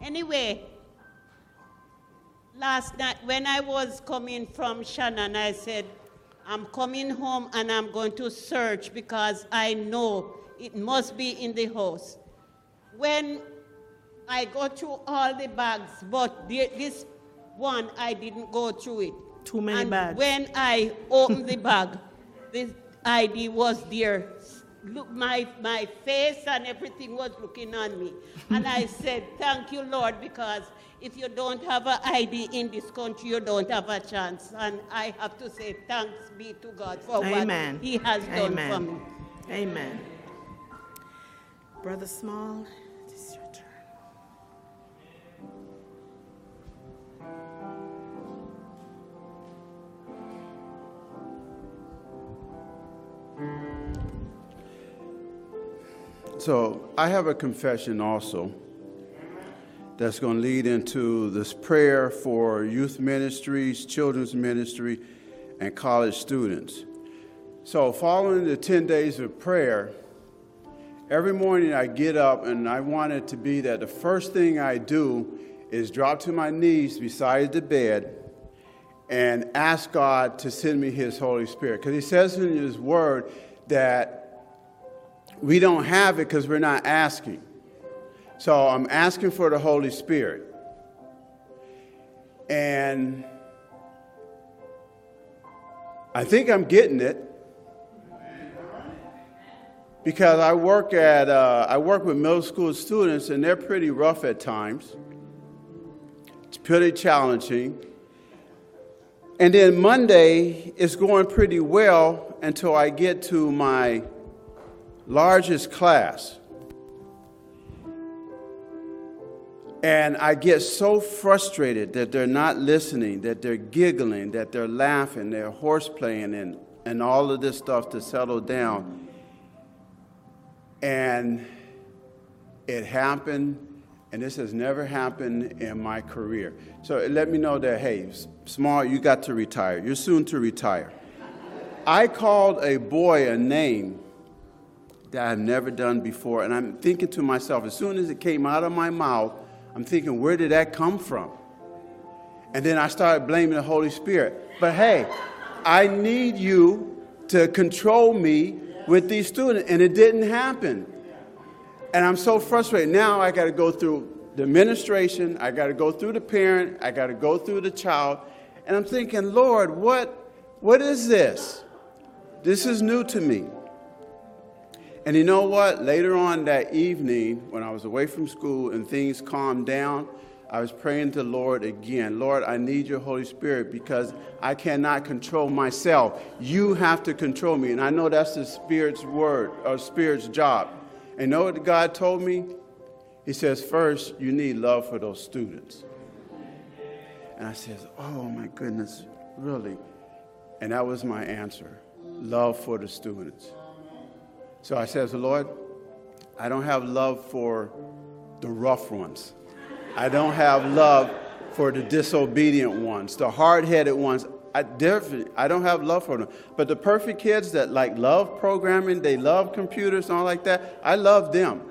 Anyway, last night when I was coming from Shannon, I said, I'm coming home and I'm going to search because I know it must be in the house. When I go through all the bags, but this one I didn't go through it. Too many and bags. When I opened the bag, the ID was there look, my, my face and everything was looking on me. And I said, Thank you, Lord, because if you don't have an ID in this country, you don't have a chance. And I have to say, Thanks be to God for Amen. what He has done Amen. for me. Amen. Brother Small, it is your turn. So I have a confession also that's going to lead into this prayer for youth ministries, children's ministry, and college students. So, following the 10 days of prayer, every morning I get up and I want it to be that the first thing I do is drop to my knees beside the bed and ask God to send me His Holy Spirit. Because He says in His Word that we don't have it because we're not asking. So I'm asking for the Holy Spirit. And I think I'm getting it because I work at uh, I work with middle school students and they're pretty rough at times. It's pretty challenging. And then Monday is going pretty well until I get to my largest class. And I get so frustrated that they're not listening, that they're giggling, that they're laughing, they're horseplaying, and, and all of this stuff to settle down. And it happened, and this has never happened in my career. So let me know that, hey, Small, you got to retire. You're soon to retire. I called a boy a name that I've never done before. And I'm thinking to myself, as soon as it came out of my mouth, I'm thinking, where did that come from? And then I started blaming the Holy Spirit. But hey, I need you to control me with these students. And it didn't happen. And I'm so frustrated. Now I got to go through the administration, I got to go through the parent, I got to go through the child. And I'm thinking, Lord, what, what is this? This is new to me. And you know what? Later on that evening, when I was away from school and things calmed down, I was praying to the Lord again. Lord, I need your Holy Spirit because I cannot control myself. You have to control me. And I know that's the Spirit's word or Spirit's job. And know what God told me? He says, first, you need love for those students. And I says, oh my goodness, really? And that was my answer love for the students. So I says, Lord, I don't have love for the rough ones. I don't have love for the disobedient ones, the hard-headed ones. I, definitely, I don't have love for them. But the perfect kids that like love programming, they love computers and all like that, I love them.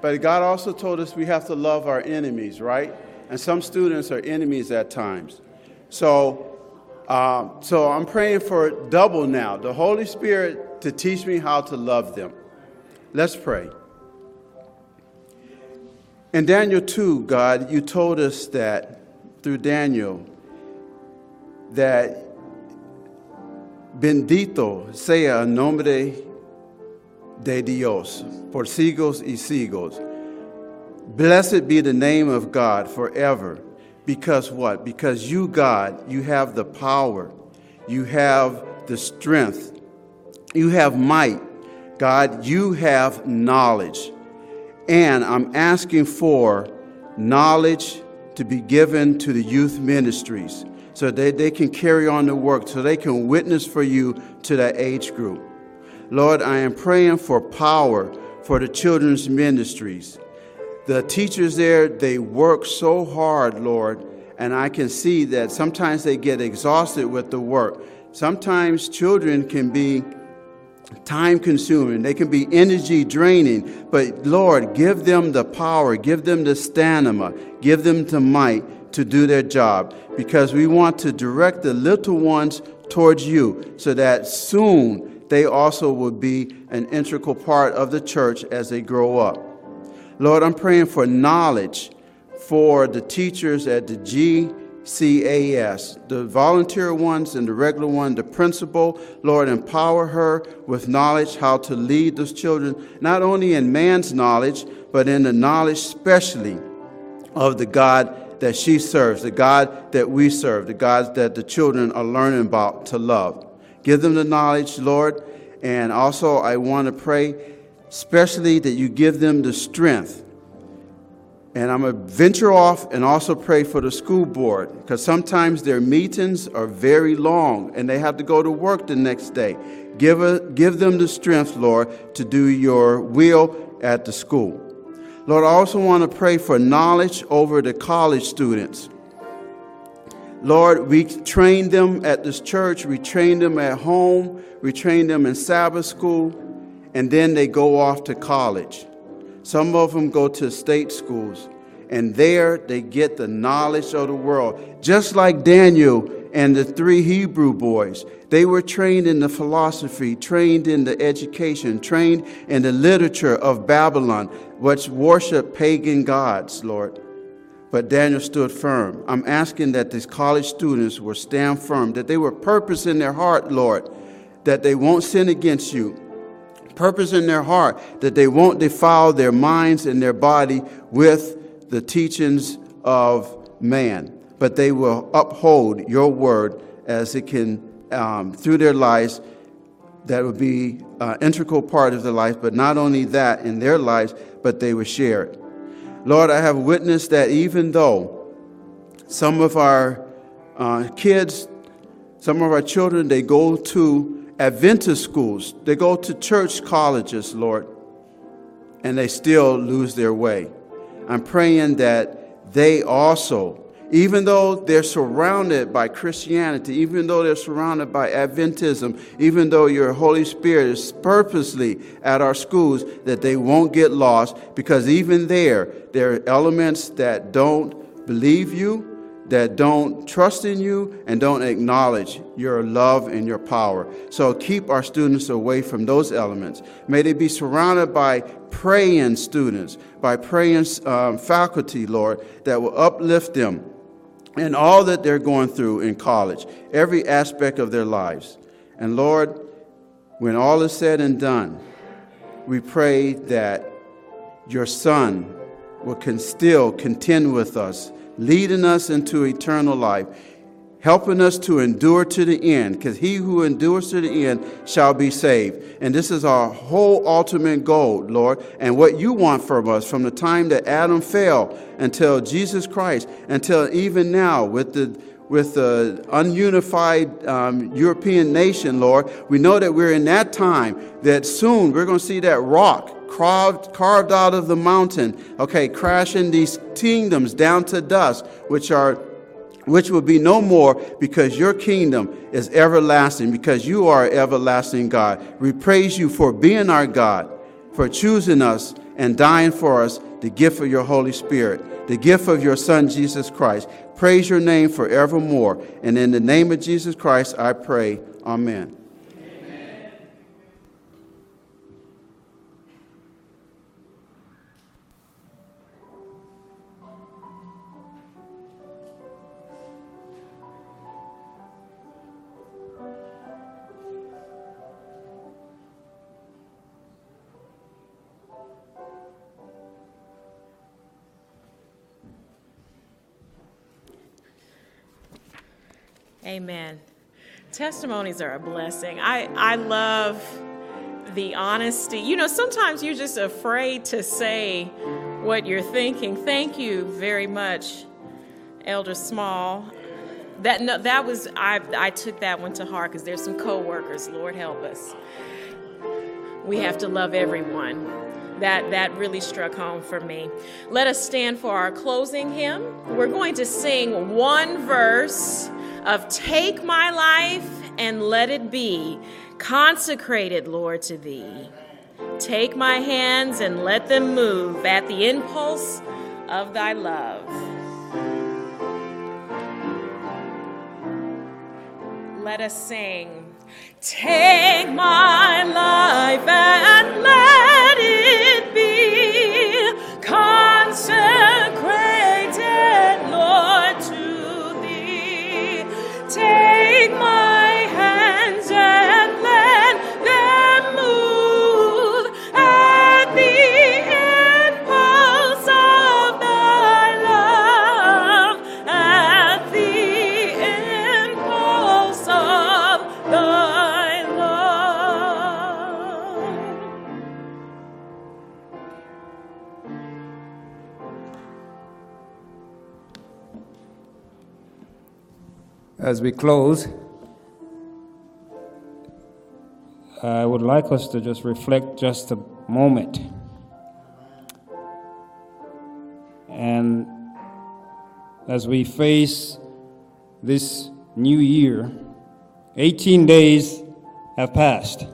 But God also told us we have to love our enemies, right? And some students are enemies at times. So, uh, so I'm praying for double now. The Holy Spirit to teach me how to love them. Let's pray. In Daniel 2, God, you told us that through Daniel that bendito sea el nombre de Dios por siglos y siglos. Blessed be the name of God forever. Because what? Because you, God, you have the power, you have the strength, you have might. God, you have knowledge. And I'm asking for knowledge to be given to the youth ministries so that they can carry on the work, so they can witness for you to that age group. Lord, I am praying for power for the children's ministries. The teachers there, they work so hard, Lord, and I can see that sometimes they get exhausted with the work. Sometimes children can be time consuming, they can be energy draining, but Lord, give them the power, give them the stamina, give them the might to do their job because we want to direct the little ones towards you so that soon they also will be an integral part of the church as they grow up. Lord, I'm praying for knowledge for the teachers at the G CAS, the volunteer ones and the regular one, the principal. Lord, empower her with knowledge how to lead those children, not only in man's knowledge, but in the knowledge, especially of the God that she serves, the God that we serve, the God that the children are learning about to love. Give them the knowledge, Lord. And also, I want to pray, especially that you give them the strength. And I'm going to venture off and also pray for the school board because sometimes their meetings are very long and they have to go to work the next day. Give, a, give them the strength, Lord, to do your will at the school. Lord, I also want to pray for knowledge over the college students. Lord, we train them at this church, we train them at home, we train them in Sabbath school, and then they go off to college. Some of them go to state schools, and there they get the knowledge of the world. Just like Daniel and the three Hebrew boys, they were trained in the philosophy, trained in the education, trained in the literature of Babylon, which worship pagan gods, Lord but Daniel stood firm. I'm asking that these college students will stand firm, that they will purpose in their heart, Lord, that they won't sin against you. Purpose in their heart that they won't defile their minds and their body with the teachings of man, but they will uphold your word as it can, um, through their lives, that would be an integral part of their life, but not only that in their lives, but they will share it. Lord, I have witnessed that even though some of our uh, kids, some of our children, they go to Adventist schools, they go to church colleges, Lord, and they still lose their way. I'm praying that they also even though they're surrounded by Christianity, even though they're surrounded by Adventism, even though your Holy Spirit is purposely at our schools, that they won't get lost because even there, there are elements that don't believe you, that don't trust in you, and don't acknowledge your love and your power. So keep our students away from those elements. May they be surrounded by praying students, by praying um, faculty, Lord, that will uplift them and all that they're going through in college, every aspect of their lives. And Lord, when all is said and done, we pray that your Son will can still contend with us, leading us into eternal life helping us to endure to the end, because he who endures to the end shall be saved. And this is our whole ultimate goal, Lord, and what you want from us from the time that Adam fell until Jesus Christ, until even now with the with the ununified um, European nation, Lord, we know that we're in that time, that soon we're going to see that rock carved, carved out of the mountain, okay, crashing these kingdoms down to dust, which are which will be no more because your kingdom is everlasting, because you are everlasting God. We praise you for being our God, for choosing us and dying for us, the gift of your Holy Spirit, the gift of your Son, Jesus Christ. Praise your name forevermore. And in the name of Jesus Christ, I pray. Amen. Amen. Testimonies are a blessing. I, I love the honesty. You know, sometimes you're just afraid to say what you're thinking. Thank you very much, Elder Small. That no, that was I I took that one to heart because there's some coworkers. Lord help us. We have to love everyone. That that really struck home for me. Let us stand for our closing hymn. We're going to sing one verse of take my life and let it be consecrated, Lord, to thee. Take my hands and let them move at the impulse of thy love. Let us sing. Take my life and let As we close, I would like us to just reflect just a moment. And as we face this new year, 18 days have passed.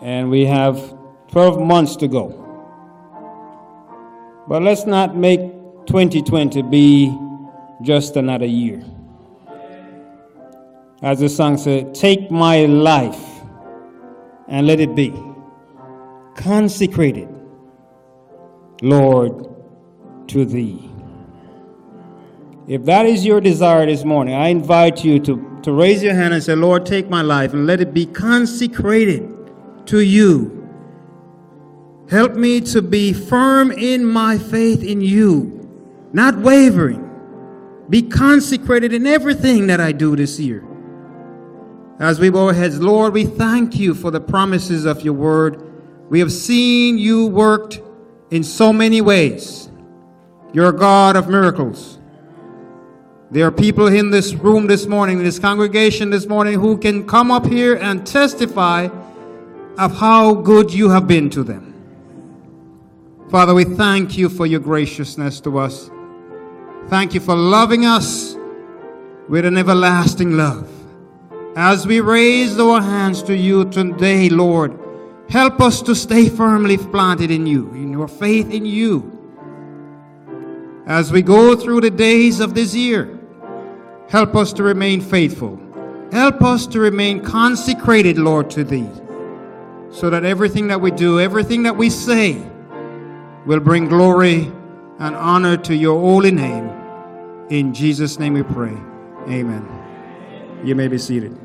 And we have 12 months to go. But let's not make 2020 be just another year. As the song said, take my life and let it be consecrated, Lord, to thee. If that is your desire this morning, I invite you to, to raise your hand and say, Lord, take my life and let it be consecrated to you. Help me to be firm in my faith in you, not wavering. Be consecrated in everything that I do this year. As we bow our heads, Lord, we thank you for the promises of your word. We have seen you worked in so many ways. You're a God of miracles. There are people in this room this morning, in this congregation this morning, who can come up here and testify of how good you have been to them. Father, we thank you for your graciousness to us. Thank you for loving us with an everlasting love. As we raise our hands to you today, Lord, help us to stay firmly planted in you, in your faith in you. As we go through the days of this year, help us to remain faithful. Help us to remain consecrated, Lord, to thee, so that everything that we do, everything that we say, will bring glory and honor to your holy name. In Jesus' name we pray. Amen. You may be seated.